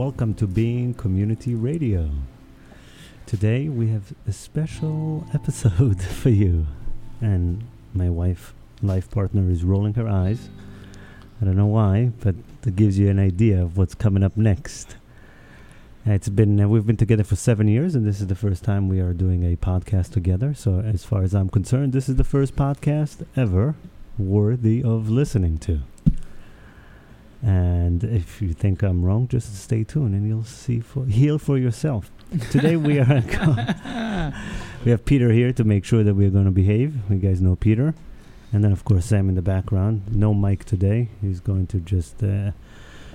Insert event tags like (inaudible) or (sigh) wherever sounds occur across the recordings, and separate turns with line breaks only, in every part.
welcome to Being Community Radio. Today we have a special (laughs) episode (laughs) for you, and my wife, life partner, is rolling her eyes. I don't know why, but it gives you an idea of what's coming up next. Uh, It's been uh, we've been together for seven years, and this is the first time we are doing a podcast together. So, as far as I'm concerned, this is the first podcast ever worthy of listening to. And if you think I'm wrong, just stay tuned, and you'll see for heal for yourself. Today we are (laughs) (laughs) we have Peter here to make sure that we're going to behave. You guys know Peter, and then of course Sam in the background. No Mike today. He's going to just uh,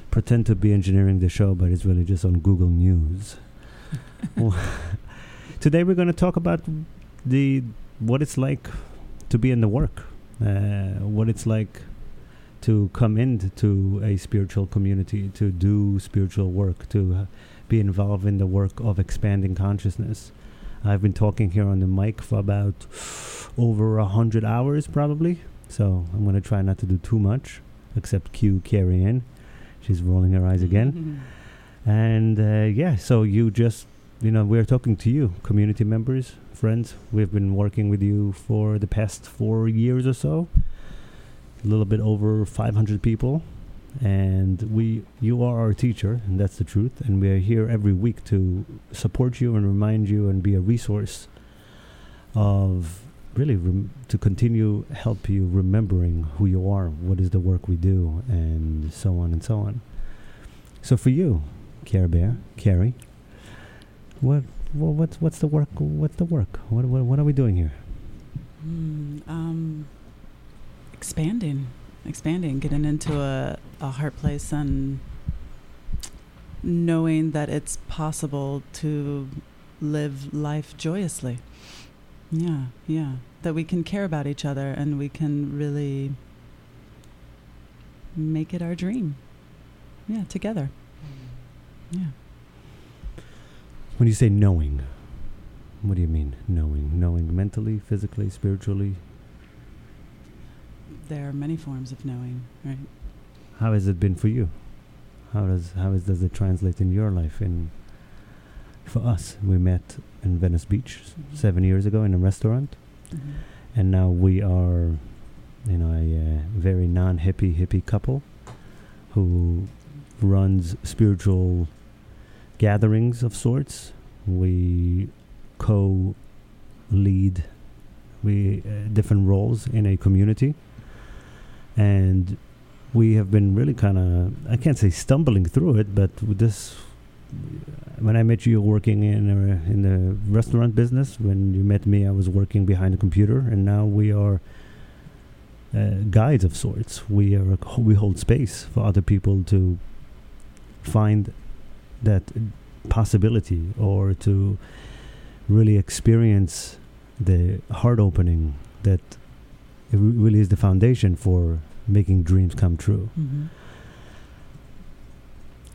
pretend to be engineering the show, but it's really just on Google News. (laughs) Today we're going to talk about the what it's like to be in the work, uh, what it's like to come into a spiritual community, to do spiritual work, to be involved in the work of expanding consciousness. I've been talking here on the mic for about over a hundred hours, probably. So I'm going to try not to do too much, except cue Carrie in. She's rolling her eyes again. And uh, yeah, so you just, you know, we're talking to you, community members, friends. We've been working with you for the past four years or so, a little bit over 500 people. And we, you are our teacher, and that's the truth. And we are here every week to support you and remind you and be a resource of really rem- to continue help you remembering who you are, what is the work we do, and so on and so on. So for you, Care Bear, Carrie, what, what what's the work? What's the work? What what, what are we doing here?
Mm, um, expanding, expanding, getting into a, a heart place and knowing that it's possible to live life joyously. Yeah, yeah. That we can care about each other and we can really make it our dream. Yeah, together. Yeah.
When you say knowing, what do you mean knowing? Knowing mentally, physically, spiritually?
There are many forms of knowing, right?
How has it been for you? How does how is, does it translate in your life? In for us, we met in Venice Beach
Mhm.
seven years ago in a restaurant,
Mhm.
and now we are, you know, a uh, very non-hippie hippie couple who runs spiritual gatherings of sorts. We co-lead we uh, different roles in a community, and we have been really kind of I can't say stumbling through it, but this. When I met you, you were working in a, in the restaurant business. When you met me, I was working behind a computer, and now we are uh, guides of sorts. We are we hold space for other people to find that possibility or to really experience the heart opening that it really is the foundation for making dreams come true.
Mhm.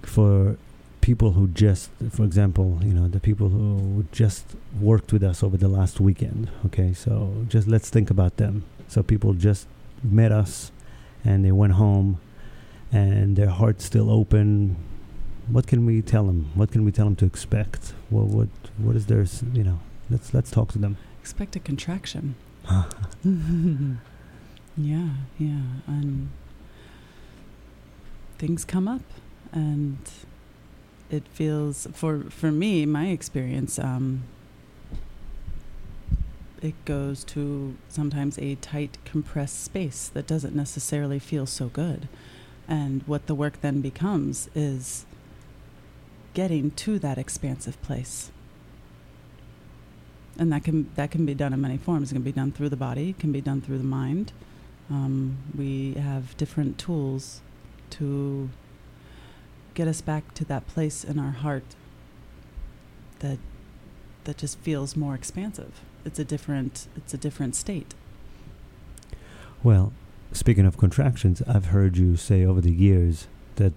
For people who just, for example, you know, the people who just worked with us over the last weekend. Okay, so just let's think about them. So people just met us and they went home and their heart's still open. What can we tell them? What can we tell them to expect? What what what is their you know? Let's let's talk to them.
Expect a contraction. (laughs) (laughs) yeah, yeah. And things come up and it feels for for me, my experience, um, it goes to sometimes a tight compressed space that doesn't necessarily feel so good. And what the work then becomes is getting to that expansive place and that can that can be done in many forms. It can be done through the body. It can be done through the mind. Um, we have different tools to get us back to that place in our heart that that just feels more expansive. It's a different it's a different state.
Well, speaking of contractions, I've heard you say over the years that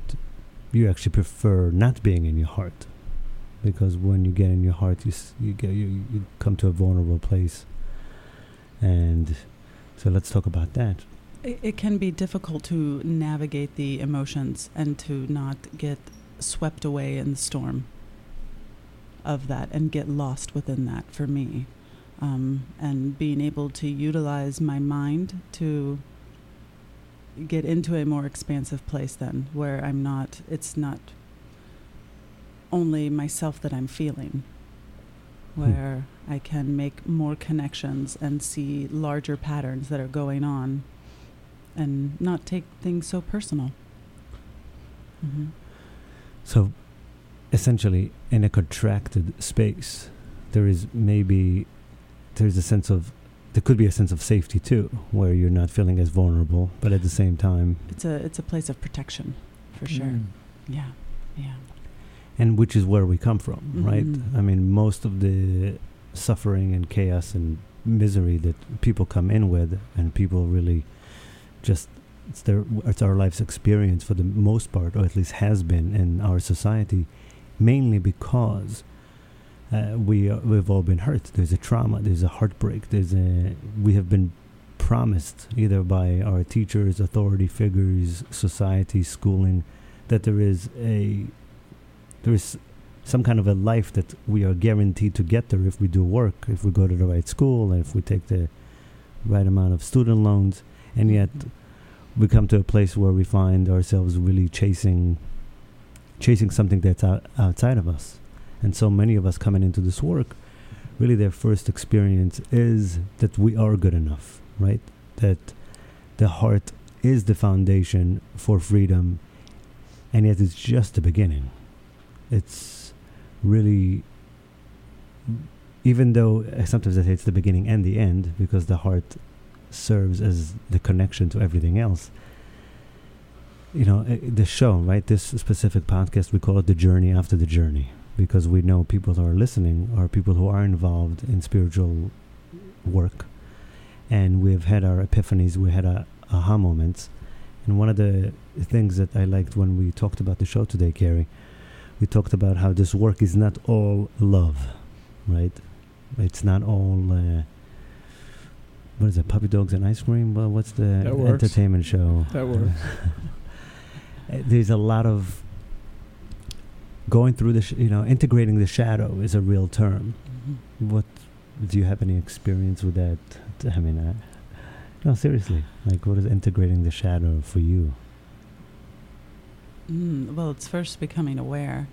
you actually prefer not being in your heart because when you get in your heart, you you get you, you come to a vulnerable place, and so let's talk about that.
It, it can be difficult to navigate the emotions and to not get swept away in the storm of that and get lost within that for me. Um, and being able to utilize my mind to get into a more expansive place then where I'm not, it's not only myself that I'm feeling, where I can make more connections and see larger patterns that are going on and not take things so personal. Mm-hmm.
So, essentially, in a contracted space, there is maybe there's a sense of there could be a sense of safety too, where you're not feeling as vulnerable, but at the same time,
It's a it's a place of protection, for sure.
Mm.
Yeah, yeah.
And which is where we come from, right?
Mhm.
I mean, most of the suffering and chaos and misery that people come in with, and people really just it's their it's our life's experience for the most part, or at least has been in our society, mainly because uh, we are, we've all been hurt. There's a trauma. There's a heartbreak. There's a we have been promised either by our teachers, authority figures, society, schooling, that there is a there is some kind of a life that we are guaranteed to get there if we do work, if we go to the right school, and if we take the right amount of student loans, and yet we come to a place where we find ourselves really chasing chasing something that's out, outside of us. And so many of us coming into this work, really their first experience is that we are good enough, right? That the heart is the foundation for freedom, and yet it's just the beginning. It's really, even though uh, sometimes I say it's the beginning and the end, because the heart serves as the connection to everything else. You know, uh, the show, right? This specific podcast, we call it The Journey After the Journey, because we know people who are listening are people who are involved in spiritual work. And we've had our epiphanies, we had our aha moments. And one of the things that I liked when we talked about the show today, Carrie, we talked about how this work is not all love, right? It's not all. Uh, what is it? Puppy dogs and ice cream. Well, what's the entertainment show?
That works. (laughs)
Uh, There's a lot of going through the, sh- you know, integrating the shadow is a real term.
Mhm.
What do you have any experience with that? I mean, uh, no, seriously. Like, what is integrating the shadow for you?
Mm, well, it's first becoming aware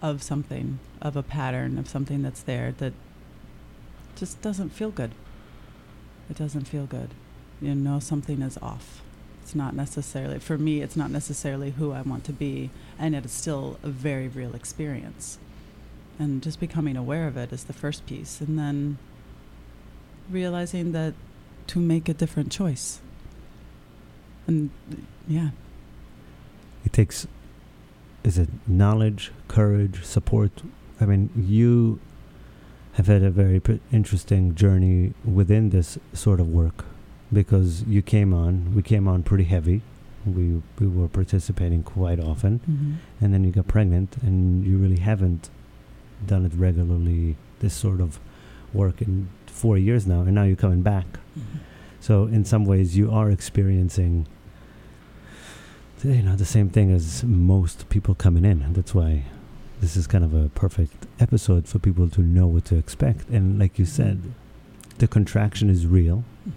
of something, of a pattern, of something that's there that just doesn't feel good. It doesn't feel good. You know, something is off. It's not necessarily, for me, it's not necessarily who I want to be, and it is still a very real experience. And just becoming aware of it is the first piece. And then realizing that to make a different choice. And yeah,
It takes, is it knowledge, courage, support? I mean, you have had a very interesting journey within this sort of work because you came on, we came on pretty heavy. We, we were participating quite often.
Mm-hmm.
and then you got pregnant and you really haven't done it regularly this sort of work in four years now and now you're coming back
Mm-hmm.
so in some ways you are experiencing you know the same thing as most people coming in that's why this is kind of a perfect episode for people to know what to expect and like you said the contraction is real mm-hmm.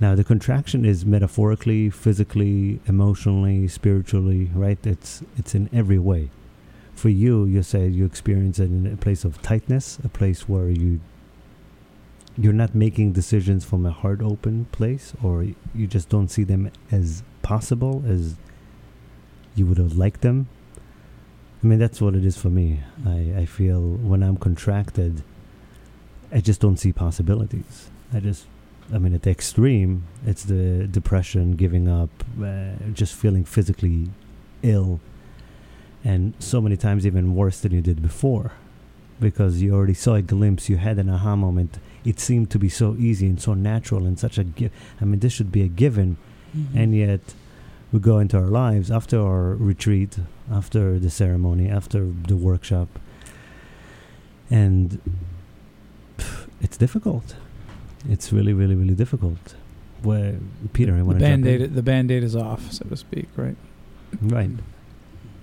now, the contraction is metaphorically, physically, emotionally, spiritually, right? It's it's in every way. For you, you say you experience it in a place of tightness, a place where you you're not making decisions from a heart open place, or you just don't see them as possible as you would have liked them. I mean, that's what it is for me. I, I feel when I'm contracted, I just don't see possibilities. I just I mean, at the extreme, it's the depression, giving up, uh, just feeling physically ill, and so many times even worse than you did before, because you already saw a glimpse, you had an aha moment. It seemed to be so easy and so natural and such a gi- I mean, this should be a given,
Mm-hmm.
and yet we go into our lives after our retreat, after the ceremony, after the workshop, and pff, it's difficult. It's really, really, really difficult. Where Peter, I
The
want to
band aid the band aid is off, so to speak, right?
Right.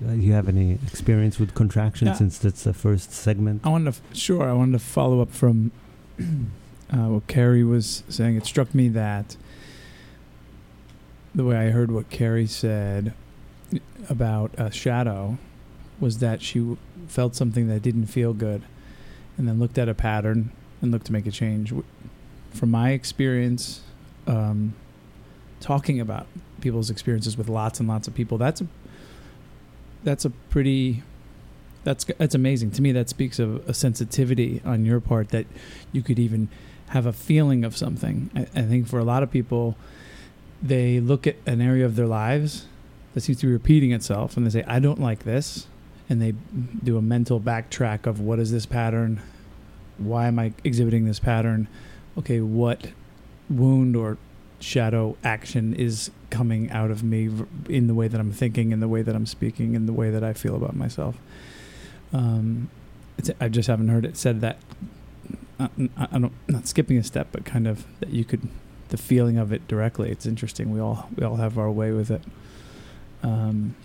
uh, you have any experience with contraction
Yeah.
since that's the first segment?
I wanted to, f- sure, I wanted to follow up from (clears throat) uh, what Carrie was saying. It struck me that the way I heard what Carrie said about a shadow was that she felt something that didn't feel good and then looked at a pattern and looked to make a change. From my experience, um, talking about people's experiences with lots and lots of people, that's a, that's a pretty that's that's amazing to me. That speaks of a sensitivity on your part that you could even have a feeling of something. I, I think for a lot of people, they look at an area of their lives that seems to be repeating itself, and they say, "I don't like this," and they do a mental backtrack of what is this pattern, why am I exhibiting this pattern? Okay, what wound or shadow action is coming out of me in the way that I'm thinking, in the way that I'm speaking, in the way that I feel about myself. Um, I just haven't heard it said that. I, I I don't not skipping a step, but kind of that you could the feeling of it directly. It's interesting. We all we all have our way with it. Um,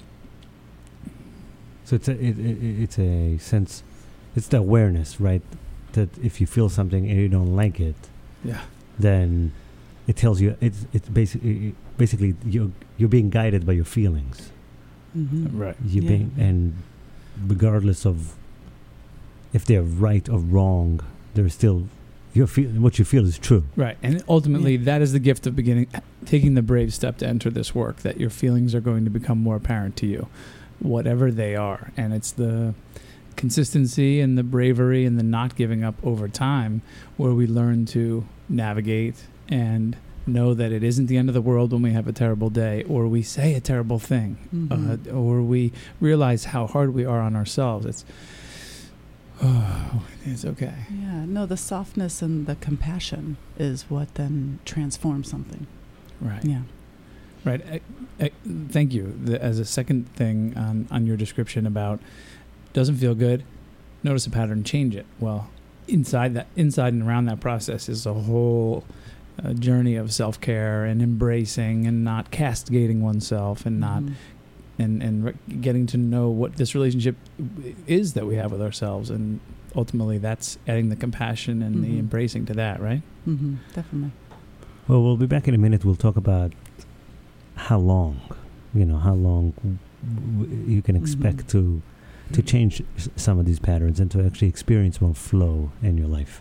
So it's a it, it, it's a sense, it's the awareness, right? That if you feel something and you don't like it,
yeah,
then it tells you it's it's basically basically you're you're being guided by your feelings.
Mm-hmm.
right.
You
Yeah.
being and regardless of if they're right or wrong, they're still your feel what you feel is true.
Right. And ultimately, that is the gift of beginning, taking the brave step to enter this work, that your feelings are going to become more apparent to you, whatever they are. And it's the consistency and the bravery and the not giving up over time where we learn to navigate and know that it isn't the end of the world when we have a terrible day or we say a terrible thing
Mhm.
uh, or we realize how hard we are on ourselves. It's, (sighs) oh, it's okay.
yeah, no, the softness and the compassion is what then transforms something.
Right.
Yeah.
Right. I, I, thank you. The, as a second thing on, on your description about doesn't feel good, notice a pattern, change it. Well, inside that, inside and around that process is a whole uh, journey of self care and embracing and not castigating oneself and not
Mhm.
And and re- getting to know what this relationship is that we have with ourselves and ultimately that's adding the compassion and the
Mhm.
embracing to that right
Mhm, Definitely.
Well, we'll be back in a minute. We'll talk about how long, you know, how long w- w- you can expect
Mhm.
to to change s- some of these patterns and to actually experience more flow in your life.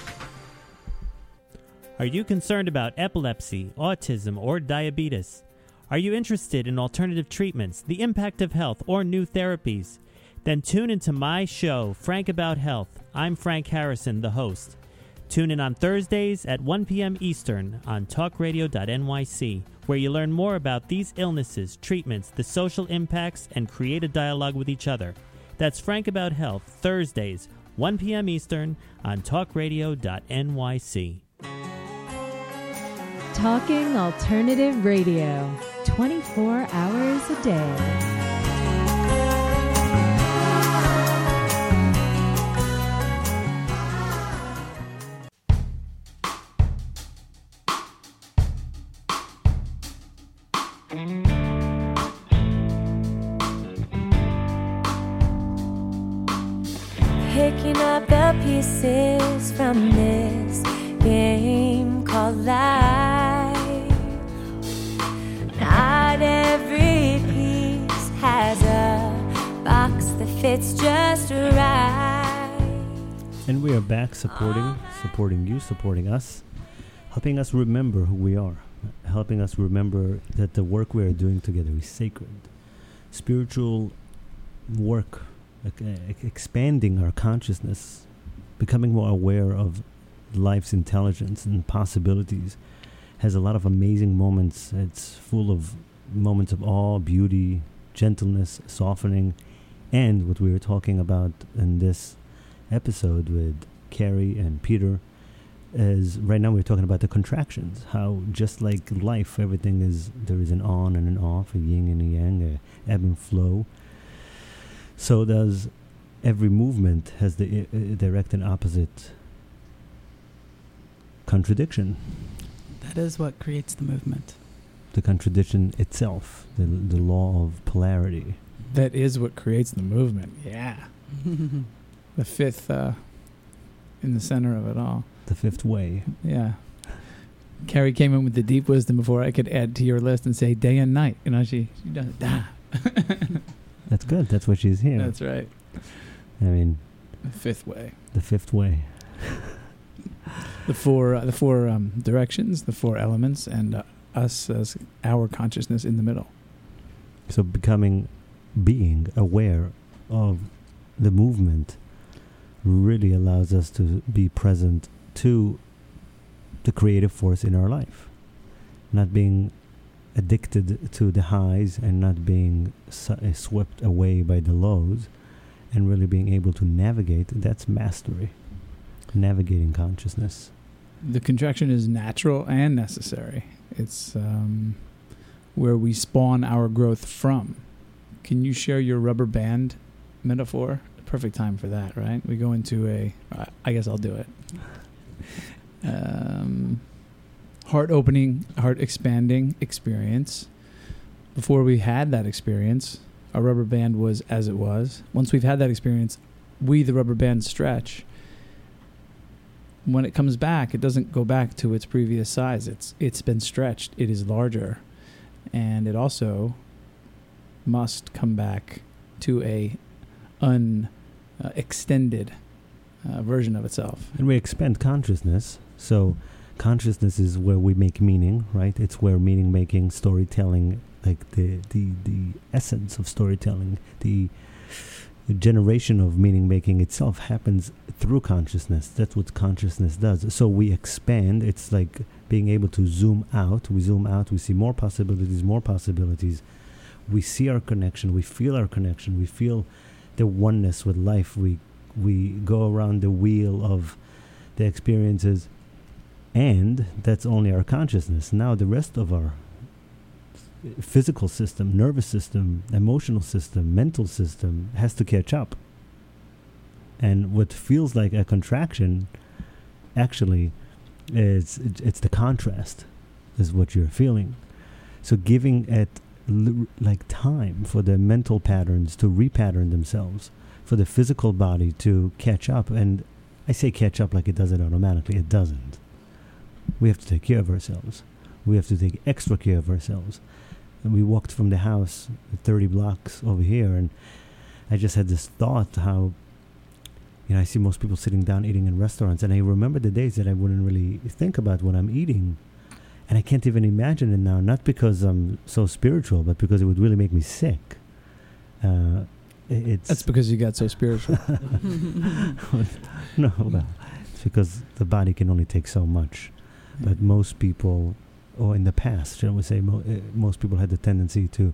Are you concerned about epilepsy, autism, or diabetes? Are you interested in alternative treatments, the impact of health, or new therapies? Then tune into my show, Frank About Health. I'm Frank Harrison, the host. Tune in on Thursdays at 1 p.m. Eastern on talkradio.nyc, where you learn more about these illnesses, treatments, the social impacts, and create a dialogue with each other. That's Frank About Health, Thursdays, 1 p.m. Eastern on talkradio.nyc.
Talking Alternative Radio, 24 hours a day.
Picking up the pieces from this game called life. Every piece has a box that fits just right.
And we are back supporting, supporting you, supporting us, helping us remember who we are, helping us remember that the work we are doing together is sacred. Spiritual work, expanding our consciousness, becoming more aware of life's intelligence and possibilities, has a lot of amazing moments. It's full of moments of awe, beauty, gentleness, softening, and what we were talking about in this episode with Carrie and Peter is right now we're talking about the contractions. How just like life, everything is there is an on and an off, a yin and a yang, a ebb and flow. So does every movement has the I- I- direct and opposite contradiction.
That is what creates the movement.
The contradiction itself, the the law of polarity.
That is what creates the movement. Yeah. (laughs) The fifth uh, in the center of it all.
The fifth way.
Yeah. Carrie came in with the deep wisdom before I could add to your list and say day and night. You know, she, she does it. Ah. (laughs)
That's good. That's what she's here.
That's right.
I mean,
The fifth way.
the fifth way. (laughs)
The four, uh, the four um, directions, the four elements, and uh, us as our consciousness in the middle.
So becoming, being aware of the movement really allows us to be present to the creative force in our life. Not being addicted to the highs and not being uh, swept away by the lows and really being able to navigate, that's mastery. Navigating consciousness.
The contraction is natural and necessary. It's um, where we spawn our growth from. Can you share your rubber band metaphor? Perfect time for that, right? We go into a. I guess I'll do it. (laughs) Um, heart opening, heart expanding experience. Before we had that experience, our rubber band was as it was. Once we've had that experience, we, the rubber band, stretch when it comes back, it doesn't go back to its previous size. It's it's been stretched. It is larger, and it also must come back to a un uh, extended uh, version of itself.
And we expand consciousness. So consciousness is where we make meaning, right? It's where meaning making, storytelling, like the the the essence of storytelling, the, the generation of meaning making itself happens through consciousness. That's what consciousness does. So we expand. It's like being able to zoom out. We zoom out. We see more possibilities, more possibilities. We see our connection. We feel our connection. We feel the oneness with life. We we go around the wheel of the experiences and that's only our consciousness now the rest of our physical system nervous system emotional system mental system has to catch up and what feels like a contraction actually is it's the contrast is what you're feeling so giving it like time for the mental patterns to repattern themselves for the physical body to catch up. And I say catch up like it does it automatically. It doesn't. We have to take care of ourselves. We have to take extra care of ourselves. And we walked from the house 30 blocks over here, and I just had this thought how, you know, I see most people sitting down eating in restaurants, and I remember the days that I wouldn't really think about when I'm eating. And I can't even imagine it now, not because I'm so spiritual, but because it would really make me sick. Uh, it's
That's because you got so spiritual. (laughs) (laughs)
no, well, it's because the body can only take so much. But most people, or in the past, shall we say, mo- uh, most people had the tendency to,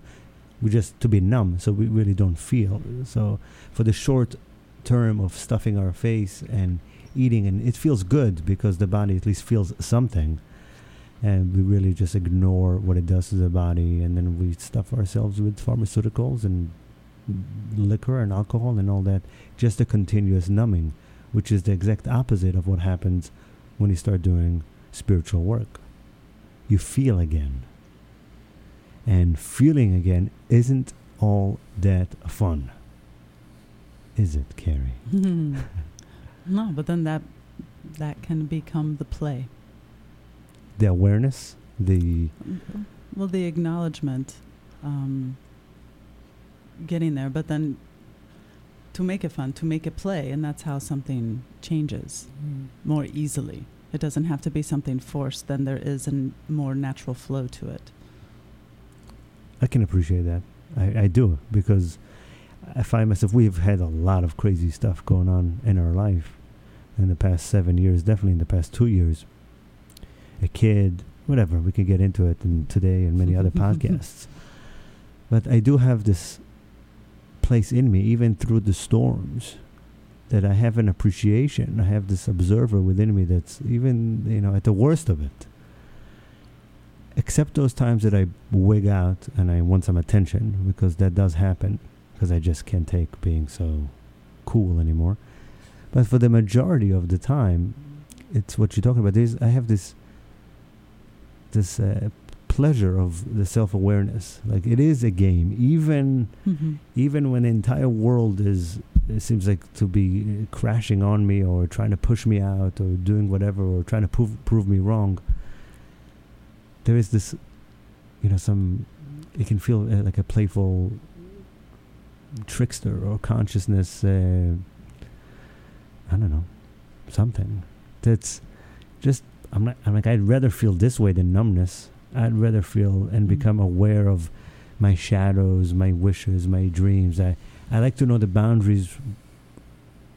we just to be numb, so we really don't feel. So for the short term of stuffing our face and eating, and it feels good because the body at least feels something, and we really just ignore what it does to the body, and then we stuff ourselves with pharmaceuticals and liquor and alcohol and all that, just a continuous numbing which is the exact opposite of what happens when you start doing spiritual work. You feel again. And feeling again isn't all that fun. Is it, Carrie? (laughs)
no, but then that that can become the play.
The awareness, the
Well, the acknowledgement, um, getting there, but then to make it fun, to make it play, and that's how something changes more easily. It doesn't have to be something forced. Then there is a n- more natural flow to it.
I can appreciate that. I, I do because I find myself. We've had a lot of crazy stuff going on in our life in the past seven years. Definitely in the past two years. A kid, whatever. We can get into it in today and many other (laughs) podcasts. But I do have this place in me, even through the storms, that I have an appreciation. I have this observer within me that's even you know at the worst of it except those times that I wig out and I want some attention because that does happen because I just can't take being so cool anymore. But for the majority of the time, it's what you're talking about. There's, I have this this uh, pleasure of the self awareness. Like it is a game, even
Mm-hmm.
even when the entire world is it seems like to be uh, crashing on me or trying to push me out or doing whatever or trying to prove prove me wrong there is this you know some it can feel uh, like a playful trickster or consciousness uh, i don't know something that's just i'm not i'm like i'd rather feel this way than numbness i'd rather feel and
Mhm.
become aware of my shadows my wishes my dreams i i like to know the boundaries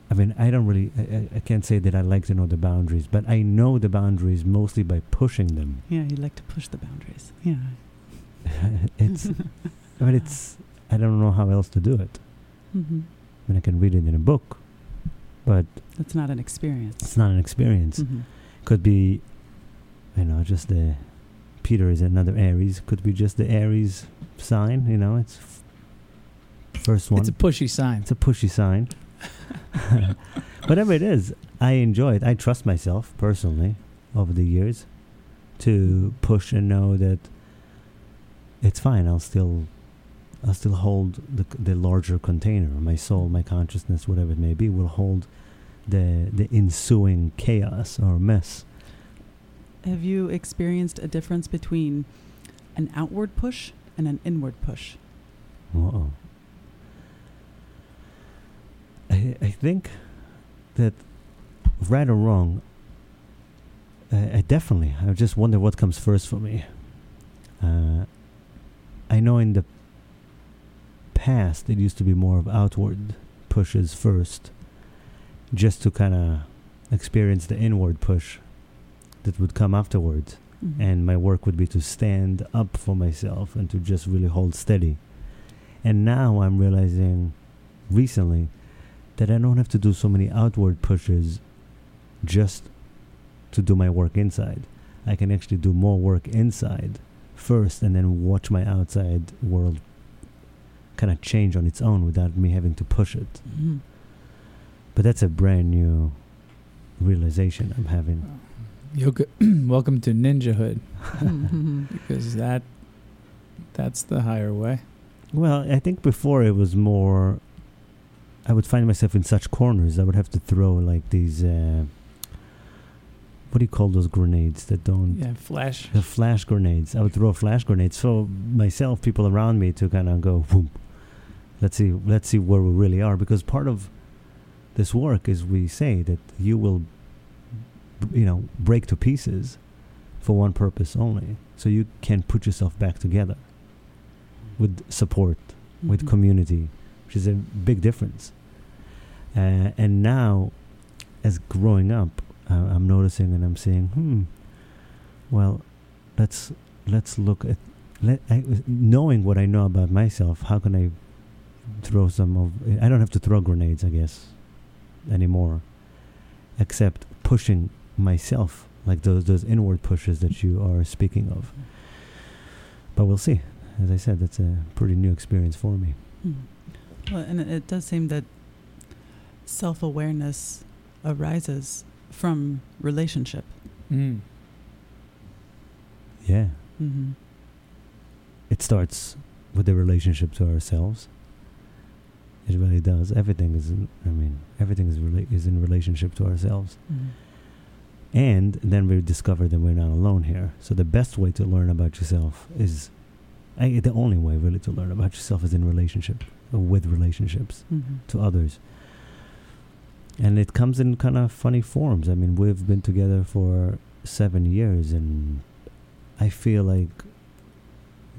I mean, I don't really, I, I- can't say that I like to know the boundaries, but I know the boundaries mostly by pushing them.
Yeah, you like to push the boundaries. Yeah. (laughs)
it's, (laughs) I mean, it's, I don't know how else to do it.
hmm
I mean, I can read it in a book, but
That's not an experience.
it's not an experience.
Mhm.
Could be, you know, just the, Peter is another Aries. Could be just the Aries sign, you know, it's f- first one.
It's a pushy sign.
It's a pushy sign. (laughs) Whatever it is, I enjoy it. I trust myself personally over the years to push and know that it's fine. I'll still, I'll still hold the the larger container. My soul, my consciousness, whatever it may be, will hold the the ensuing chaos or mess.
Have you experienced a difference between an outward push and an inward push?
Uh-oh. I, I think that, right or wrong, I, I definitely, I just wonder what comes first for me. Uh, I know in the past it used to be more of outward pushes first, just to kind of experience the inward push that would come afterwards
Mhm.
and my work would be to stand up for myself and to just really hold steady. And now I'm realizing recently that I don't have to do so many outward pushes just to do my work inside. I can actually do more work inside first and then watch my outside world kind of change on its own without me having to push it.
Mhm.
But that's a brand new realization I'm having.
Yoga, (clears throat) welcome to ninjahood (laughs) because that that's the higher way.
Well, I think before it was more. I would find myself in such corners. I would have to throw like these. Uh, what do you call those grenades that don't?
Yeah, flash.
The flash grenades. I would throw flash grenades. So myself, people around me, to kind of go, Whoom, let's see, let's see where we really are. Because part of this work is we say that you will, you know, break to pieces for one purpose only, so you can put yourself back together with support with
Mhm.
community, which is a big difference. Uh, and now, as growing up, uh, I'm noticing and I'm saying, hmm, well, let's let's look at let I, knowing what I know about myself. How can I throw some of? I don't have to throw grenades, I guess, anymore, except pushing myself like those those inward pushes that you are speaking of. But we'll see. As I said, that's a pretty new experience for me.
Hmm. Well, and it, it does seem that self awareness arises from relationship.
Mm.
Yeah.
Mm-hmm.
It starts with the relationship to ourselves. It really does. Everything is. In, I mean, everything is rela- is in relationship to ourselves,
Mm-hmm.
and then we discover that we're not alone here. So the best way to learn about yourself is, I, the only way really to learn about yourself is in relationship. with relationships
Mhm.
to others. And it comes in kind of funny forms. I mean, we've been together for seven years, and I feel like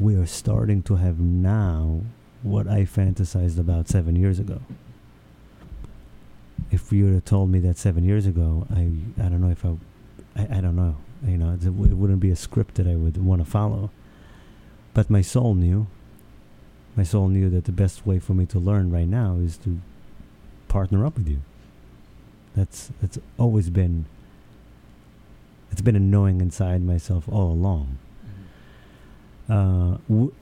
we are starting to have now what I fantasized about seven years ago. If you would have told me that seven years ago, I I don't know if I, I, I don't know. You know, it it wouldn't be a script that I would want to follow. But my soul knew. My soul knew that the best way for me to learn right now is to partner up with you. That's that's always been. It's been a knowing inside myself all along. Uh, w-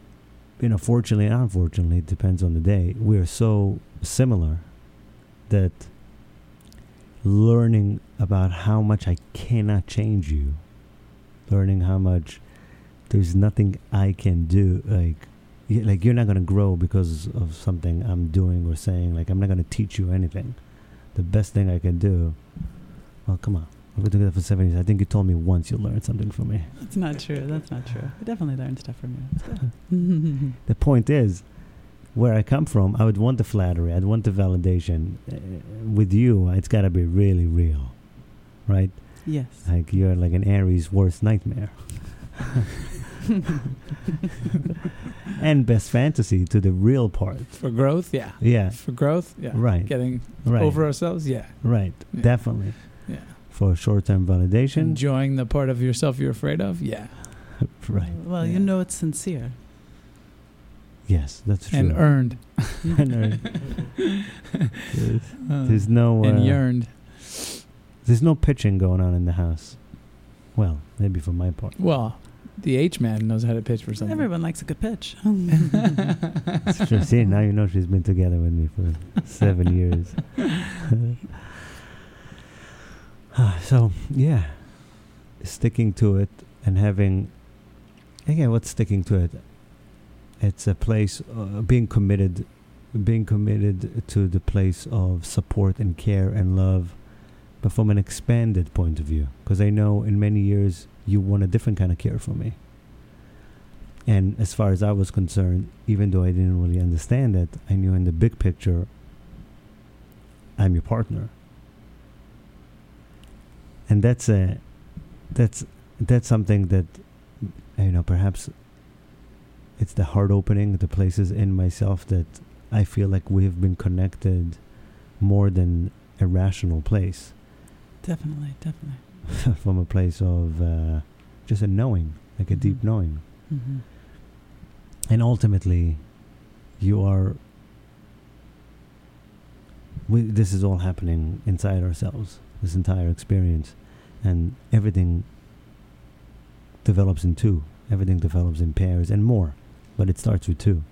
you know, fortunately and unfortunately, it depends on the day. We are so similar that learning about how much I cannot change you, learning how much there's nothing I can do, like, like you're not gonna grow because of something I'm doing or saying. Like, I'm not gonna teach you anything. The best thing I can do. Well, come on. We've been together for seven years. I think you told me once you learned something from me.
That's not true. That's not true. I definitely learned stuff from you. (laughs) (laughs)
The point is, where I come from, I would want the flattery. I'd want the validation. Uh, with you, it's got to be really real, right?
yes.
Like you're like an Aries' worst nightmare. (laughs) and best fantasy to the real part.
For growth, yeah.
Yeah,
For growth, yeah.
Right.
Getting
right.
over ourselves, yeah.
right.
Yeah.
Definitely.
Yeah.
For short-term validation.
Enjoying the part of yourself you're afraid of, yeah.
right.
Well,
Yeah.
you know it's sincere.
Yes, that's true. (laughs)
And earned.
And (laughs) earned. there's,
Uh,
there's no.
and
uh,
yearned.
There's no pitching going on in the house. Well, maybe for my part.
Well, the H man knows how to pitch for something.
Everyone likes a good pitch. (laughs)
See, now you know she's been together with me for seven years. (sighs) so, yeah, sticking to it and having, again, what's sticking to it? It's a place, uh, being committed, being committed to the place of support and care and love, but from an expanded point of view. Because I know in many years you want a different kind of care from me. And as far as I was concerned, even though I didn't really understand it, I knew in the big picture, I'm your partner. And that's a, that's that's something that, you know, perhaps it's the heart opening, the places in myself that I feel like we have been connected more than a rational place,
definitely, definitely. (laughs)
from a place of uh, just a knowing, like a deep
Mhm.
knowing.
hmm
and ultimately you are we, this is all happening inside ourselves this entire experience and everything develops in two everything develops in pairs and more but it starts with two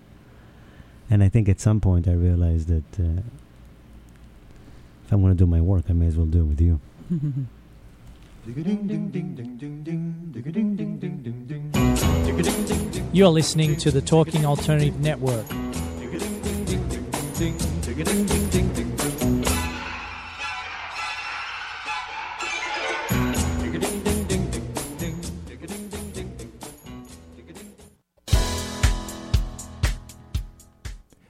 and i think at some point i realized that uh, if i'm going to do my work i may as well do it with you
You're listening to the Talking Alternative Network.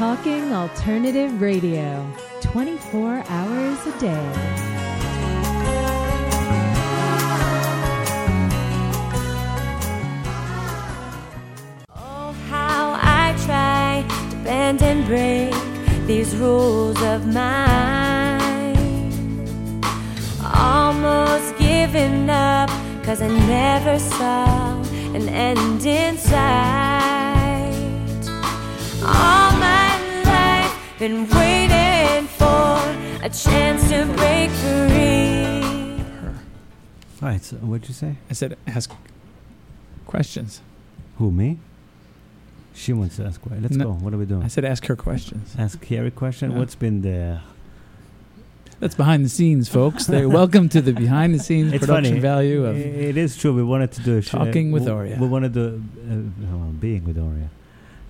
Talking Alternative Radio, 24 hours a day.
Oh, how I try to bend and break these rules of mine. Almost giving up, cause I never saw an end in sight. All been waiting for a chance to break free.
all right so what'd you say
I said ask questions.
Who me? She wants to ask. questions. Let's
No.
go. What are we doing?
I said ask her questions.
Ask Carrie question.
Yeah.
What's been the?
That's behind the scenes, folks. They're welcome to the behind the scenes (laughs)
It's
production
funny.
value of
it is true. We wanted to do a sh-
Talking with
we-
Oria.
We wanted to, uh, well, being with Oria.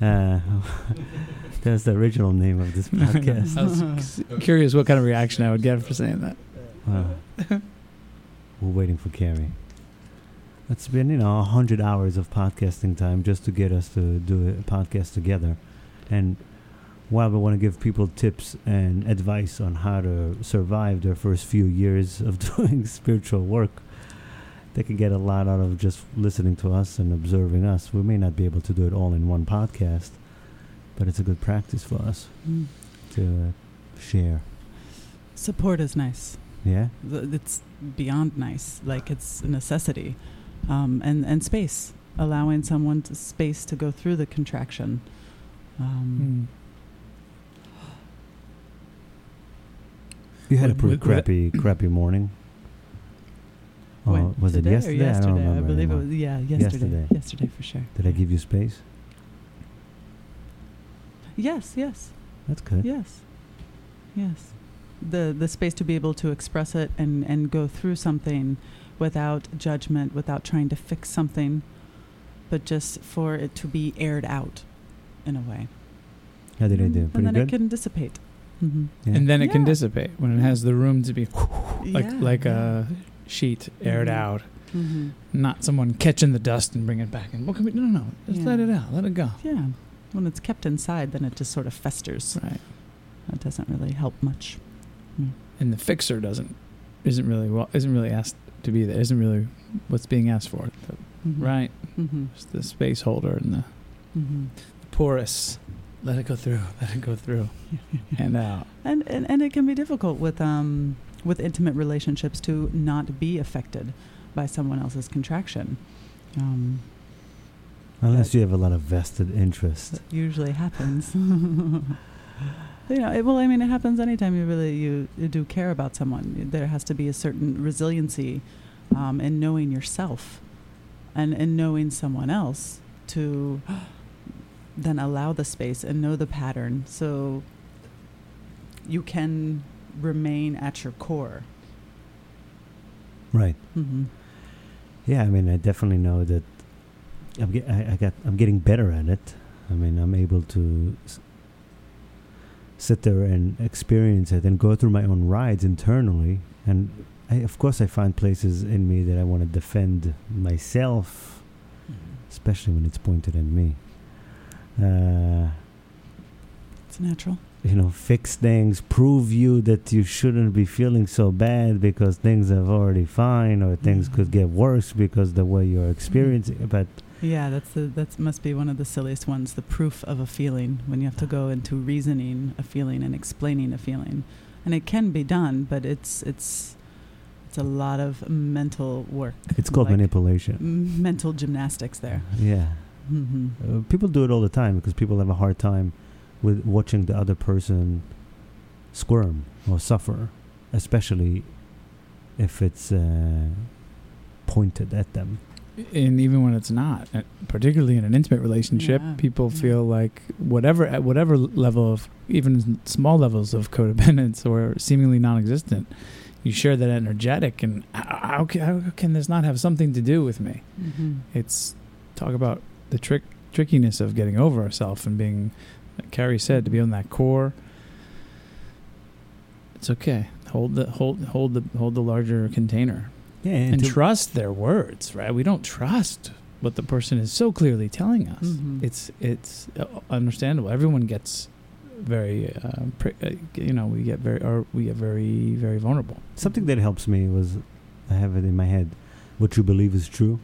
Uh, (laughs) that's the original name of this (laughs) podcast.
I was (laughs) c- curious what kind of reaction I would get for saying that.
Wow. (laughs) We're waiting for Carrie. It's been, you know, a hundred hours of podcasting time just to get us to do a podcast together. And while we want to give people tips and advice on how to survive their first few years of doing spiritual work, they can get a lot out of just listening to us and observing us. We may not be able to do it all in one podcast, but it's a good practice for us
Mm.
to uh, share.
Support is nice.
Yeah?
It's beyond nice. Like it's a necessity. Um, and, and space, allowing someone to space to go through the contraction. Um,
You had a pretty
with- with-
crappy, crappy morning. Oh,
when?
was
Today
it
or
yesterday? I don't
yesterday?
remember
believe
anymore.
it was. Yeah, yesterday.
Yesterday.
Yesterday, for sure.
Did I give you space?
Yes, yes,
That's good.
yes, yes. The the space to be able to express it and and go through something without judgment, without trying to fix something, but just for it to be aired out, in a way.
How did I
And-
do?
And
Pretty
then
good.
it can dissipate. hmm
Yeah.
And then it can dissipate when it has the room to be (laughs) like
Yeah,
like a sheet aired
Mhm.
out,
hmm
not someone catching the dust and bringing it back. And what can we? No, no, no. Just let it out. Let it go.
Yeah. When it's kept inside, then it just sort of festers.
Right.
That doesn't really help much.
And the fixer doesn't isn't really well isn't really asked to be there. Isn't really what's being asked for. The-
Mhm.
Right.
Mm-hmm.
It's the space holder and the
Mm-hmm.
porous. Let it go through. (laughs) Let it go through. and out.
And, and and it can be difficult with um with intimate relationships to not be affected by someone else's contraction. Um,
Unless you have a lot of vested interest.
usually happens. (laughs) (laughs) you know, it, well, I mean, it happens anytime you really you, you do care about someone. There has to be a certain resiliency um, in knowing yourself and in knowing someone else to (gasps) then allow the space and know the pattern so you can remain at your core.
Right.
hmm
Yeah, I mean, I definitely know that I'm get, I, I got I'm getting better at it. I mean, I'm able to s- sit there and experience it and go through my own rides internally. And I, of course, I find places in me that I want to defend myself, mm-hmm. especially when it's pointed at me. Uh,
It's natural.
you know, fix things, prove you that you shouldn't be feeling so bad because things are already fine or things mm-hmm. could get worse because the way you're mm-hmm. experiencing it. But
Yeah, that's the that must be one of the silliest ones. The proof of a feeling when you have to go into reasoning a feeling and explaining a feeling, and it can be done, but it's it's it's a lot of mental work.
it's called
like
manipulation.
m- mental gymnastics there.
Yeah.
hmm
Uh, people do it all the time because people have a hard time with watching the other person squirm or suffer, especially if it's uh, pointed at them.
And even when it's not, uh, particularly in an intimate relationship,
Yeah.
people
Yeah.
feel like whatever at whatever level of even small levels of (laughs) codependence or seemingly non-existent, you share that energetic, and how, how, how can this not have something to do with me?
hmm
It's talk about the trick trickiness of getting over ourselves and being, like Carrie said, to be on that core. It's okay. Hold the hold hold the hold the larger container
Yeah,
and
to-
trust their words, right? We don't trust what the person is so clearly telling us.
Mhm.
It's it's uh, understandable. Everyone gets very, uh, uh, you know, we get very, or we get very, very vulnerable.
something that helps me was I have it in my head what you believe is true.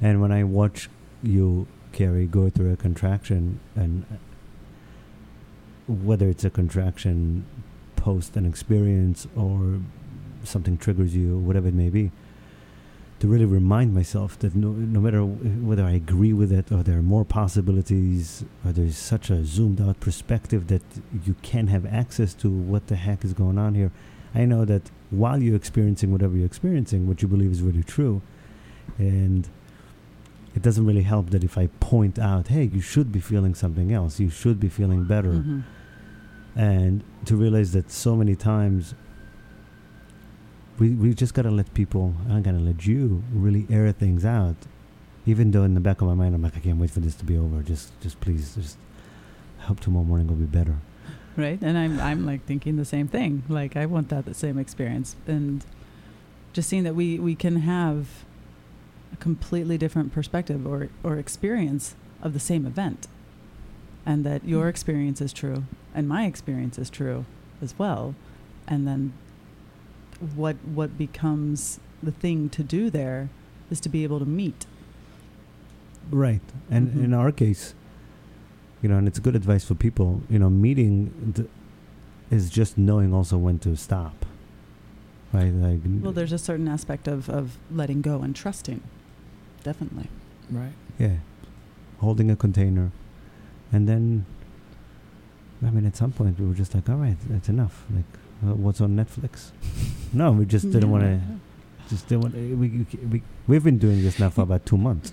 And when I watch you, Carrie, go through a contraction, and uh, whether it's a contraction post an experience or something triggers you, whatever it may be, to really remind myself that no, no matter whether I agree with it or there are more possibilities or there's such a zoomed out perspective that you can have access to what the heck is going on here. I know that while you're experiencing whatever you're experiencing, what you believe is really true, and it doesn't really help that if I point out, hey, you should be feeling something else. You should be feeling better.
Mhm.
And to realize that so many times we we just gotta let people I'm gonna let you really air things out. Even though in the back of my mind I'm like, I can't wait for this to be over. Just just please just hope tomorrow morning will be better.
right and i'm i'm like thinking the same thing like i want that the same experience and just seeing that we we can have a completely different perspective or or experience of the same event and that your mm. experience is true and my experience is true as well and then what what becomes the thing to do there is to be able to meet
Right. And
Mhm.
in our case, you know, and it's good advice for people, you know, meeting th- is just knowing also when to stop. Right? Like
well there's a certain aspect of of letting go and trusting definitely
Right.
yeah. Holding a container and then I mean at some point we were just like, all right, that's enough. Like uh, what's on Netflix? (laughs) no, we just didn't want to just didn't want we, we we we've been doing this now for about 2 months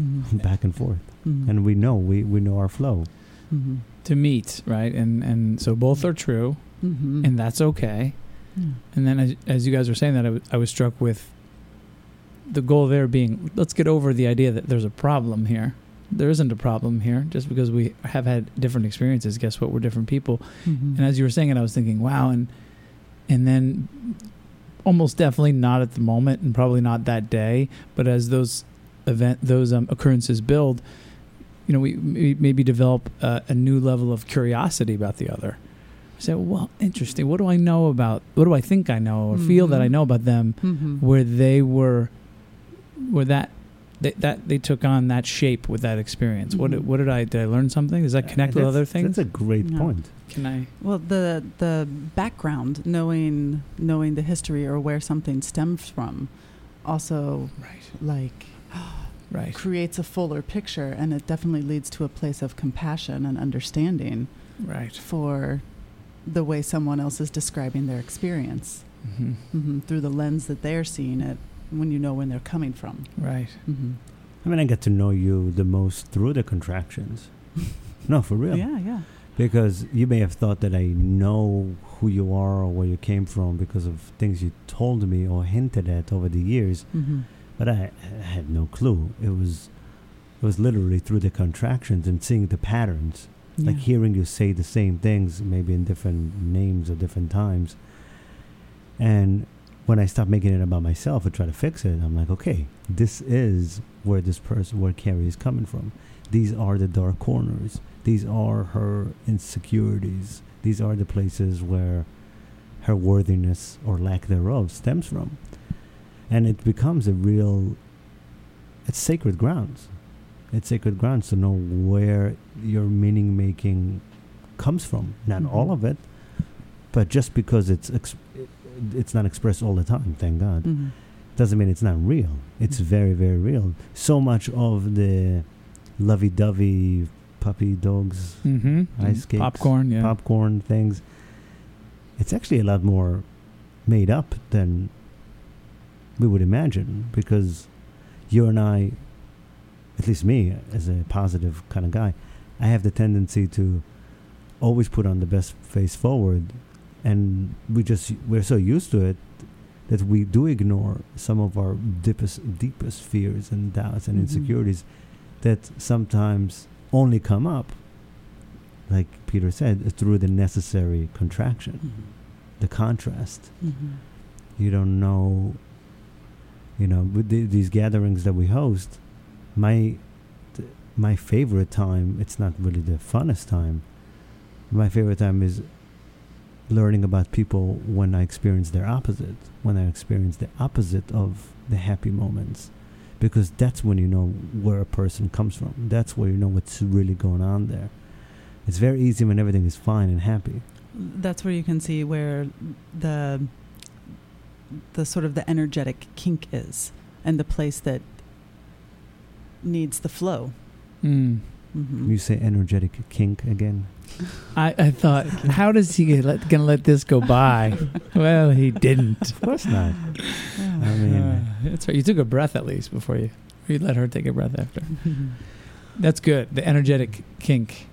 Mhm.
back and forth.
Mhm.
And we know we we know our flow.
Mhm.
To meet, right? And and so both are true,
Mhm.
and that's okay.
Yeah.
And then, as, as you guys were saying that, I was, I was struck with the goal there being let's get over the idea that there's a problem here. There isn't a problem here. Just because we have had different experiences, guess what? We're different people.
Mhm.
And as you were saying it, I was thinking, wow, and and then almost definitely not at the moment, and probably not that day, but as those event those um, occurrences build, you know, we, we maybe develop a, a new level of curiosity about the other. I say, well, interesting. What do I know about? What do I think I know or feel that I
Mhm.
know about them?
Mhm.
Where they were, where that. They, that they took on that shape with that experience. What did,
Mhm.
what did I did I learn something? Does that connect with other things?
That's a great
Yeah.
point.
Can I?
Well, the the background, knowing knowing the history or where something stems from, also
Right.
like (gasps)
Right.
creates a fuller picture, and it definitely leads to a place of compassion and understanding
Right.
for the way someone else is describing their experience
hmm
hmm through the lens that they're seeing it. When you know when they're coming from.
Right.
hmm
I mean, I get to know you the most through the contractions. (laughs) no, for real.
Yeah, yeah.
Because you may have thought that I know who you are or where you came from because of things you told me or hinted at over the years,
hmm
but I, I had no clue. It was, it was literally through the contractions and seeing the patterns, like hearing you say the same things, maybe in different names or different times. And when I stop making it about myself and try to fix it, I'm like, okay, this is where this person, where Carrie is coming from. These are the dark corners. These are her insecurities. These are the places where her worthiness or lack thereof stems from. And it becomes a real, it's sacred grounds. It's sacred grounds to know where your meaning making comes from. Not
Mhm.
all of it, but just because it's ex- it- it's not expressed all the time, thank God
hmm
doesn't mean it's not real. It's
Mhm.
very, very real. So much of the lovey-dovey puppy dogs,
Mm-hmm.
Ice cakes,
popcorn. Yeah.
popcorn things, it's actually a lot more made up than we would imagine because you and I, at least me, as a positive kind of guy, I have the tendency to always put on the best face forward, and we just we're so used to it that we do ignore some of our deepest deepest fears and doubts and
Mhm.
insecurities that sometimes only come up, like Peter said, through the necessary contraction,
hmm
the contrast.
hmm
You don't know. You know, with the, these gatherings that we host, my th- my favorite time. It's not really the funnest time. My favorite time is learning about people when I experience their opposite. When I experience the opposite of the happy moments, because that's when you know where a person comes from. That's where you know what's really going on there. It's very easy when everything is fine and happy.
That's where you can see where the the sort of the energetic kink is, and the place that needs the flow.
Mm.
Mhm.
You say energetic kink again.
I, I thought, how does he get let, gonna let this go by? (laughs) well, he didn't.
Of course not. I mean,
Uh, that's right. You took a breath at least before you. You let her take a breath after. (laughs) That's good. The energetic kink,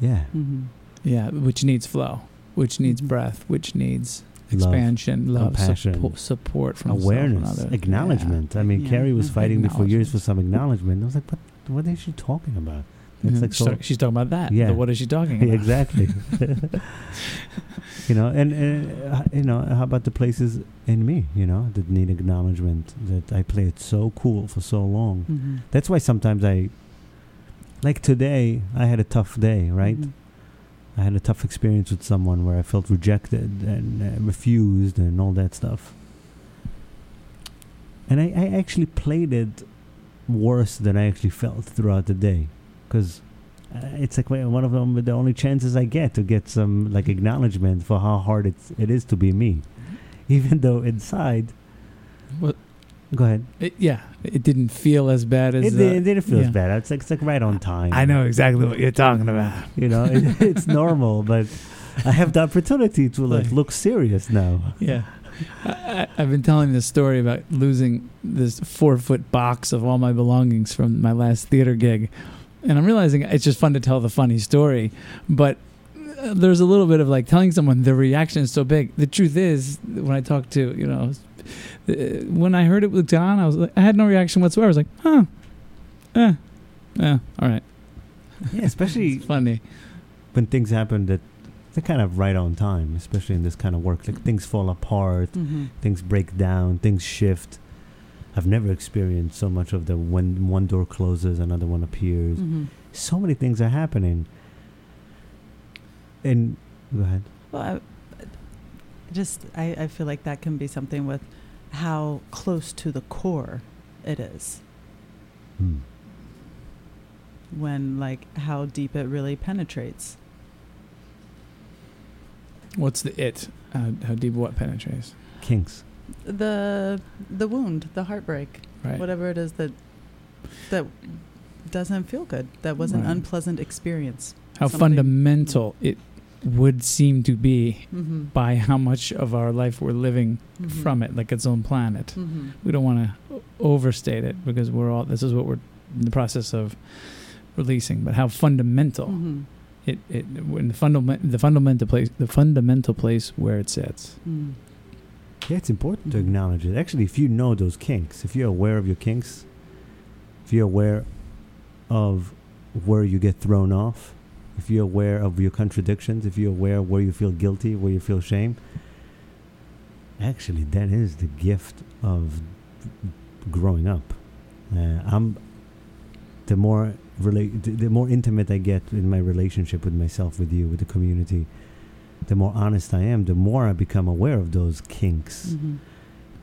yeah.
Mhm.
yeah, which needs flow, which needs
Mhm.
breath, which needs expansion, love,
compassion,
suppo- support from
awareness,
others.
acknowledgement. I mean,
Yeah.
Carrie was fighting me for years for some acknowledgement. I was like, what? What is she talking about? It's
Mhm.
like
she's,
so-
she's talking about that.
Yeah.
What is she talking (laughs) about?
exactly. (laughs) you know, and uh, you know, how about the places in me? You know, that need acknowledgement. That I play it so cool for so long.
Mhm.
That's why sometimes I, like today, I had a tough day. Right.
Mhm.
I had a tough experience with someone where I felt rejected and uh, refused and all that stuff. And I, I actually played it worse than I actually felt throughout the day. Because uh, it's like one of them, the only chances I get to get some like acknowledgement for how hard it's, it is to be me. (laughs) Even though inside.
What-
Go ahead.
It, yeah, it didn't feel as bad as.
It,
uh,
did- it didn't feel
yeah.
as bad. It's like, it's like right on time.
I know exactly what you're talking about. (laughs)
You know, it, it's normal, but I have the opportunity to like
Like-
look serious now.
Yeah. I, I've been telling this story about losing this four foot box of all my belongings from my last theater gig. And I'm realizing it's just fun to tell the funny story. But uh, there's a little bit of like telling someone the reaction is so big. The truth is, when I talked to, you know, uh, when I heard it with John, I was like, I had no reaction whatsoever. I was like, huh, eh, yeah, all right.
Yeah, especially (laughs)
It's funny.
when things happen that they're kind of right on time, especially in this kind of work. Like things fall apart,
Mhm.
things break down, things shift. I've never experienced so much of the when one door closes, another one appears.
Mhm.
So many things are happening. And go ahead.
Well, I, just I, I feel like that can be something with how close to the core it is.
Hmm.
When like how deep it really penetrates.
What's the it? How, how deep what penetrates?
Kinks.
The the wound, the heartbreak,
Right.
whatever it is that that doesn't feel good. That was an unpleasant experience.
How
Something-
fundamental it would seem to be
Mm-hmm.
by how much of our life we're living
Mhm.
from it, like its own planet.
Mm-hmm.
We don't want to overstate it because we're all. This is what we're in the process of releasing. But how fundamental
Mm-hmm.
it it when the fundamental the fundamental place the fundamental place where it sits.
Mm.
Yeah, it's important to acknowledge it. Actually, if you know those kinks, if you're aware of your kinks, if you're aware of where you get thrown off, if you're aware of your contradictions, if you're aware where you feel guilty, where you feel shame, actually, that is the gift of growing up. Uh, I'm the more relate, the more intimate I get in my relationship with myself, with you, with the community, the more honest I am, the more I become aware of those kinks.
Mhm.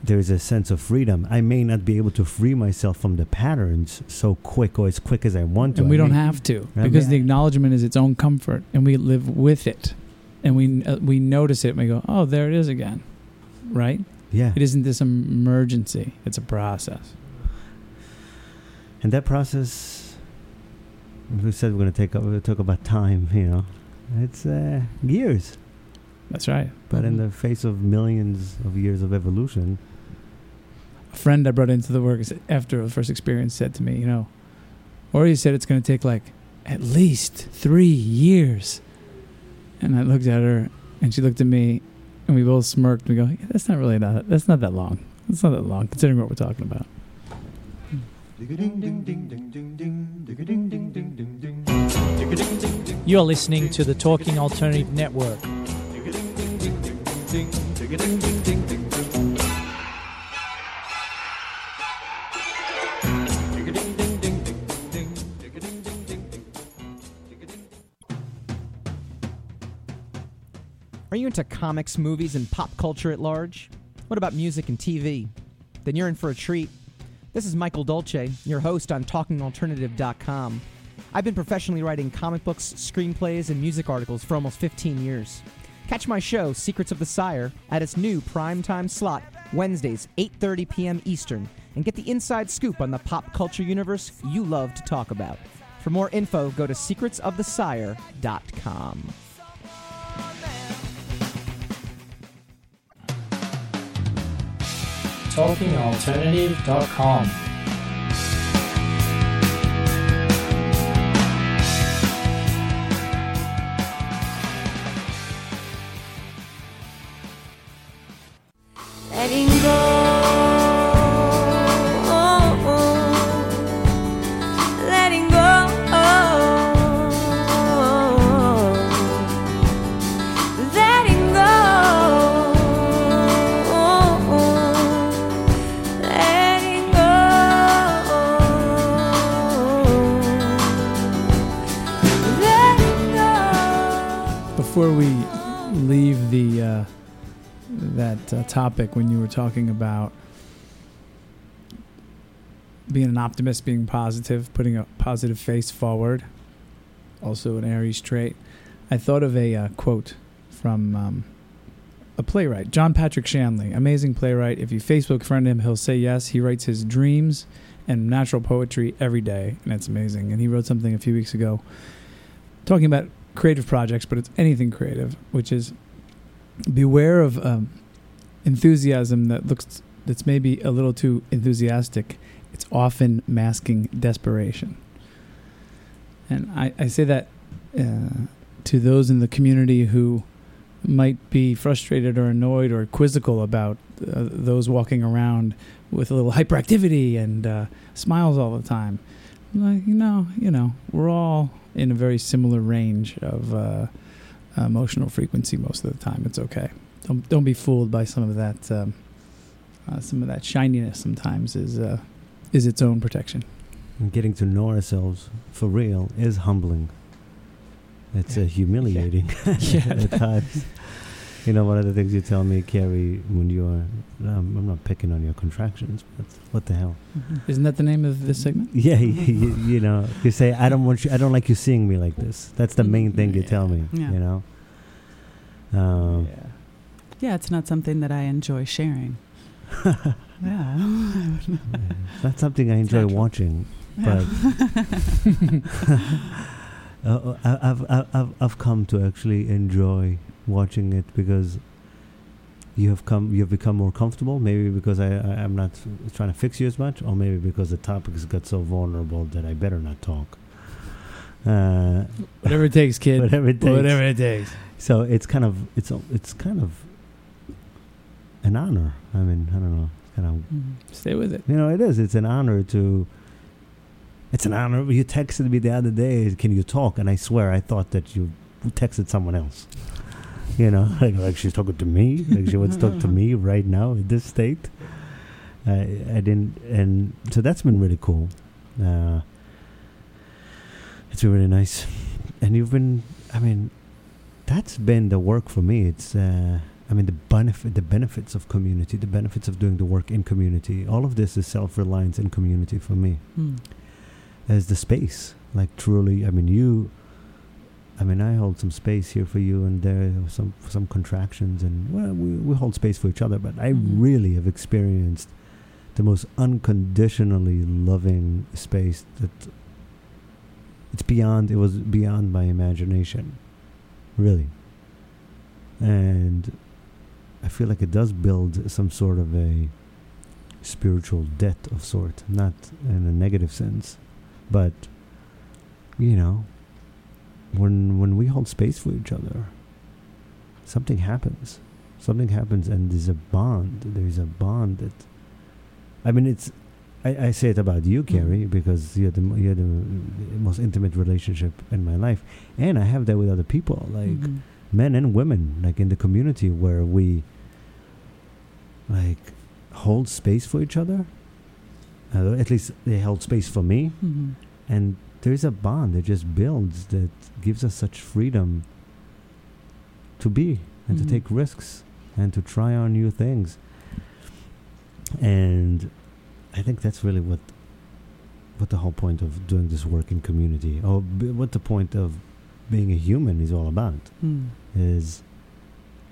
There's a sense of freedom. I may not be able to free myself from the patterns so quick or as quick as I want to.
And we
I
don't
may-
have to
Right.
because
Yeah.
the acknowledgement is its own comfort, and we live with it, and we uh, we notice it. and We go, oh, there it is again, right?
Yeah.
It isn't this emergency; it's a process.
And that process, we said we're going to take we talk about time. You know, it's uh, years,
That's right.
but in the face of millions of years of evolution,
A friend I brought into the work after the first experience said to me, you know, or he said it's going to take like at least three years. And I looked at her, and she looked at me, and we both smirked. We go, yeah, "That's not really that. That's not that long. That's not that long, considering what we're talking about."
You're listening to the Talking Alternative Network.
Are you into comics, movies, and pop culture at large? What about music and TV? Then you're in for a treat. This is Michael Dolce, your host on TalkingAlternative.com. I've been professionally writing comic books, screenplays, and music articles for almost 15 years. Catch my show, Secrets of the Sire, at its new primetime slot, Wednesdays, 8.30 p.m. Eastern, and get the inside scoop on the pop culture universe you love to talk about. For more info, go to secretsofthesire.com.
TalkingAlternative.com.
topic, when you were talking about being an optimist, being positive, putting a positive face forward, also an Aries trait, I thought of a uh, quote from um, a playwright, John Patrick Shanley, amazing playwright. If you Facebook friend him, he'll say yes. He writes his dreams and natural poetry every day, and it's amazing. And he wrote something a few weeks ago talking about creative projects, but it's anything creative, which is beware of um, enthusiasm that looks that's maybe a little too enthusiastic. It's often masking desperation. And I, I say that uh, to those in the community who might be frustrated or annoyed or quizzical about uh, those walking around with a little hyperactivity and uh, smiles all the time. Like, you know, you know, we're all in a very similar range of uh, emotional frequency most of the time. It's okay. Don't don't be fooled by some of that. Um, uh, some of that shininess sometimes is uh, is its own protection.
And getting to know ourselves for real is humbling. It's uh, humiliating (laughs)
Yeah. (laughs)
at times. You know, one of the things you tell me, Carrie, when you are, um, I'm not picking on your contractions, but what the hell?
Isn't that the name of this segment? (laughs)
Yeah, you, you, know, you say, I don't want you, I don't like you seeing me like this. That's the main thing you tell me,
Yeah.
you know? Um,
Yeah, it's not something that I enjoy sharing. (laughs) yeah. (laughs)
It's not something I enjoy
natural.
watching,
Yeah.
but (laughs) uh, I- I've, I've, I've, I've come to actually enjoy watching it because you have come, you've become more comfortable. Maybe because I, I, I'm not trying to fix you as much, or maybe because the topics got so vulnerable that I better not talk. Uh,
Whatever it takes, kid.
Whatever it takes.
Whatever it takes.
So it's kind of it's it's kind of an honor. I mean, I don't know. It's kind of
Stay with it.
you know, it is. It's an honor to. It's an honor. You texted me the other day. Can you talk? And I swear, I thought that you texted someone else. You know, (laughs) like, like she's talking to me. Like she wants to talk to me right now in this state. I I didn't, and so that's been really cool. Uh, it's been really nice, and you've been. I mean, that's been the work for me. It's. Uh, I mean, the benefit, the benefits of community, the benefits of doing the work in community. All of this is self-reliance in community for me.
Hmm.
As the space, like truly. I mean, you. I mean, I hold some space here for you, and there are some some contractions, and well, we we hold space for each other. But I
Mhm.
really have experienced the most unconditionally loving space that it's beyond. It was beyond my imagination, really. And I feel like it does build some sort of a spiritual debt of sort, not in a negative sense, but you know, when when we hold space for each other, something happens. Something happens, and there's a bond. There's a bond that. I mean, it's. I, I say it about you, Carrie, because you're the you're the most intimate relationship in my life, and I have that with other people, like
Mhm.
men and women, like in the community where we like hold space for each other. Uh, at least they held space for me,
Mhm.
and there's a bond that just builds that gives us such freedom to be and
Mhm.
to take risks and to try on new things. And I think that's really what what the whole point of doing this work in community, or b- what the point of being a human is all about
Mm.
is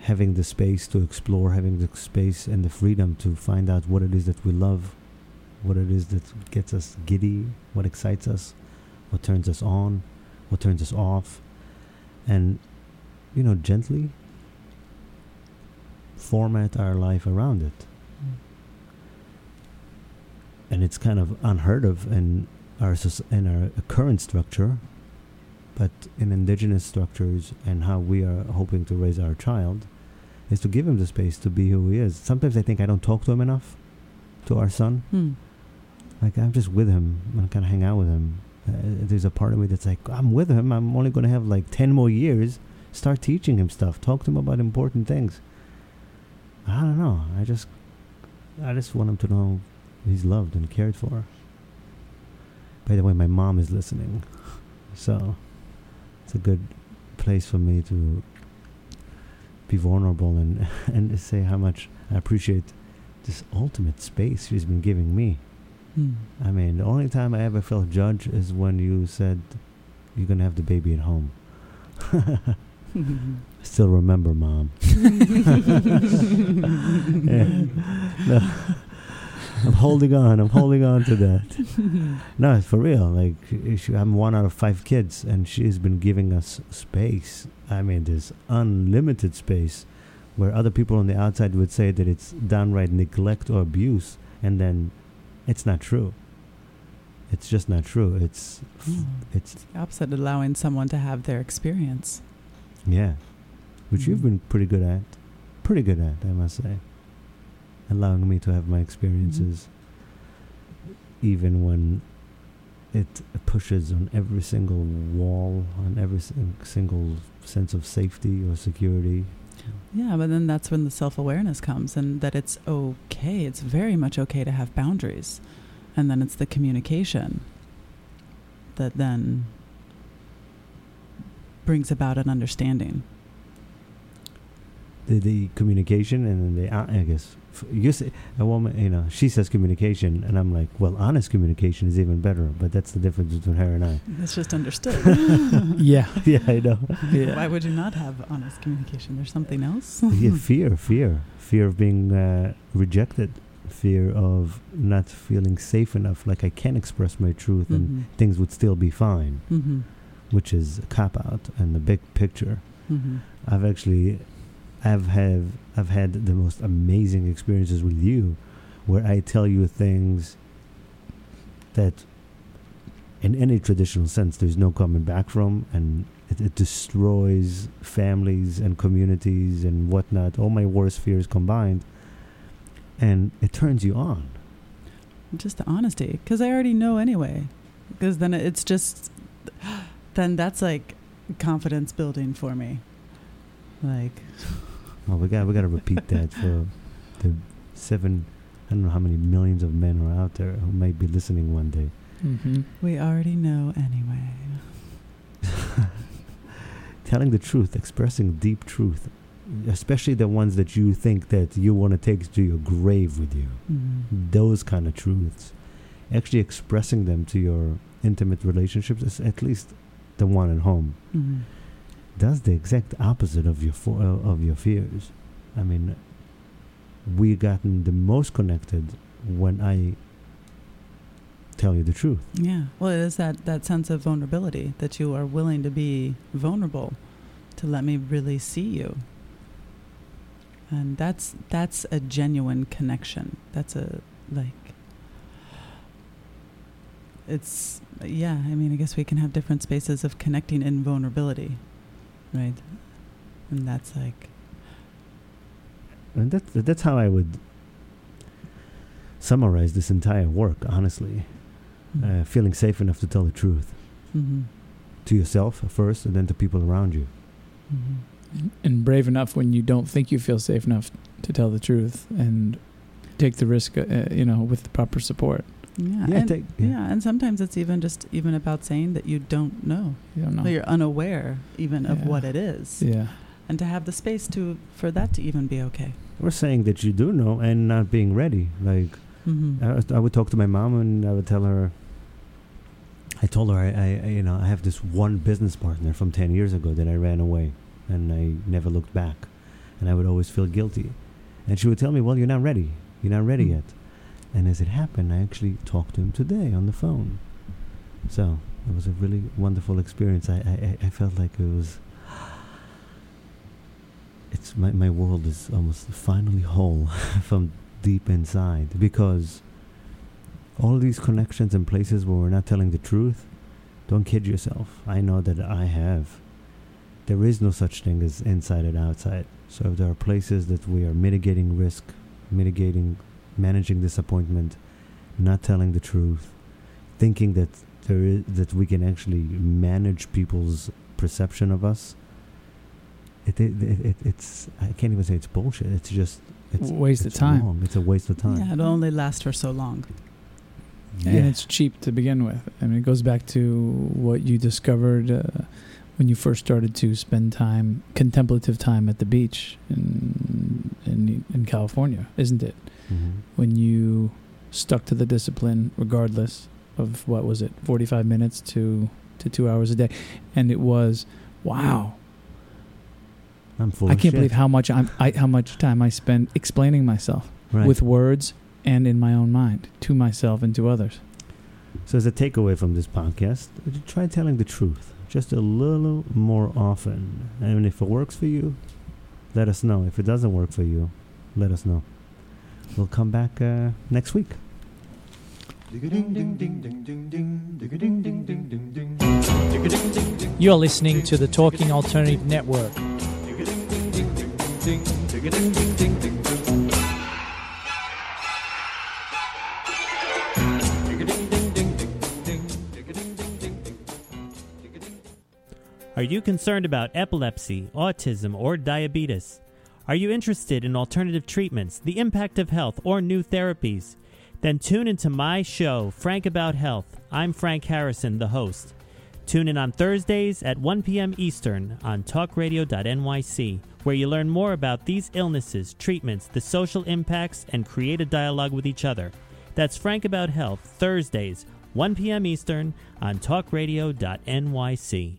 having the space to explore, having the space and the freedom to find out what it is that we love, what it is that gets us giddy, what excites us, what turns us on, what turns us off, and you know, gently format our life around it. And it's kind of unheard of in our in our current structure, but in indigenous structures and how we are hoping to raise our child, is to give him the space to be who he is. Sometimes I think I don't talk to him enough, to our son.
Hmm.
Like I'm just with him. I kind of hang out with him. Uh, there's a part of me that's like, I'm with him. I'm only going to have like ten more years. Start teaching him stuff. Talk to him about important things. I don't know. I just, I just want him to know he's loved and cared for. By the way, my mom is listening, so it's a good place for me to be vulnerable and (laughs) and to say how much I appreciate this ultimate space she's been giving me.
Hmm.
I mean, the only time I ever felt judged is when you said you're gonna have the baby at home. (laughs) I still remember, mom. (laughs) Yeah. No. I'm holding on. I'm holding on to that. (laughs) No, it's for real. Like she, I'm one out of five kids, and she's been giving us space. I mean, there's unlimited space, where other people on the outside would say that it's downright neglect or abuse, and then it's not true. It's just not true. It's
Hmm.
it's
the opposite, allowing someone to have their experience.
yeah, which you've
Mhm.
been pretty good at, pretty good at, I must say, allowing me to have my experiences, even when it pushes on every single wall, on every sing- single sense of safety or security.
Yeah, but then that's when the self awareness comes and that it's okay. It's very much okay to have boundaries. And then it's the communication that then brings about an understanding.
The, the communication and then the I guess you say a woman you know she says communication and I'm like well honest communication is even better but that's the difference between her and I
It's just understood. (laughs) (laughs)
Yeah.
yeah I know
Yeah.
Why would you not have honest communication? There's something else?
yeah, (laughs) fear, fear, fear of being uh, rejected, fear of not feeling safe enough, like I can't express my truth
Mhm.
and things would still be fine,
hmm
which is a cop out and the big picture.
hmm
I've actually, I've have, I've had the most amazing experiences with you, where I tell you things that, in any traditional sense, there's no coming back from, and it, it destroys families and communities and whatnot. All my worst fears combined, and it turns you on.
Just the honesty. Because I already know anyway. Because then it's just, then that's like confidence building for me. Like,
Well, we got we got to repeat that for the seven. I don't know how many millions of men are out there who may be listening one day.
Mm-hmm.
we already know anyway. (laughs)
telling the truth, expressing deep truth, especially the ones that you think that you want to take to your grave with you.
Mhm.
Those kind of truths, actually expressing them to your intimate relationships, at least the one at home,
Mhm.
Does the exact opposite of your fo- uh, of your fears. I mean, we gotten the most connected when I tell you the truth.
Yeah. Well, it is that, that sense of vulnerability that you are willing to be vulnerable to let me really see you. And that's that's a genuine connection. That's a like it's yeah, I mean, I guess we can have different spaces of connecting in vulnerability, right? And that's like
And that's that's how I would summarize this entire work. Honestly, uh, feeling safe enough to tell the truth
mhm,
to yourself first, and then to people around you.
mhm.
And brave enough when you don't think you feel safe enough to tell the truth and take the risk, uh, you know, with the proper support.
Yeah,
Yeah,
and,
take-
yeah.
yeah.
and sometimes it's even just even about saying that you don't know.
You don't know.
That you're unaware even of what it is.
Yeah.
And to have the space to for that to even be okay.
We're saying that you do know and not being ready. Like
Mm-hmm.
I, I would talk to my mom and I would tell her. I told her I, I, I, you know, I have this one business partner from ten years ago that I ran away, and I never looked back, and I would always feel guilty, and she would tell me, "Well, you're not ready. You're not ready
Mm.
yet." And as it happened, I actually talked to him today on the phone. So It was a really wonderful experience. I, I, I- felt like it was. (sighs) It's my, my world is almost finally whole (laughs) from deep inside because all these connections and places where we're not telling the truth, don't kid yourself. I know that I have. There is no such thing as inside and outside. So if there are places that we are mitigating risk, mitigating, managing disappointment, not telling the truth, thinking that there is that we can actually manage people's perception of us. It, it, it, it it's I can't even say it's bullshit. It's just it's
Waste of time.
wrong. It's a waste of time.
Yeah, it'll only lasts for so long.
and it's cheap to begin with. I mean, it goes back to what you discovered uh, when you first started to spend time, contemplative time at the beach in in, in California, isn't it?
Mhm.
When you stuck to the discipline, regardless of what was it, forty five minutes to to two hours a day, and it was wow.
I'm full
I can't believe how much I'm, I, how much time I spend explaining myself
Right.
with words and in my own mind to myself and to others.
So, as a takeaway from this podcast, try telling the truth just a little more often. And if it works for you, let us know. If it doesn't work for you, let us know. We'll come back uh, next week.
You're listening to the Talking Alternative Network.
Are you concerned about epilepsy, autism, or diabetes? Are you interested in alternative treatments, the impact of health, or new therapies? Then tune into my show, Frank About Health. I'm Frank Harrison, the host. Tune in on Thursdays at 1 p.m. Eastern on talkradio.nyc, where you learn more about these illnesses, treatments, the social impacts, and create a dialogue with each other. That's Frank About Health, Thursdays, 1 p.m. Eastern on talkradio.nyc.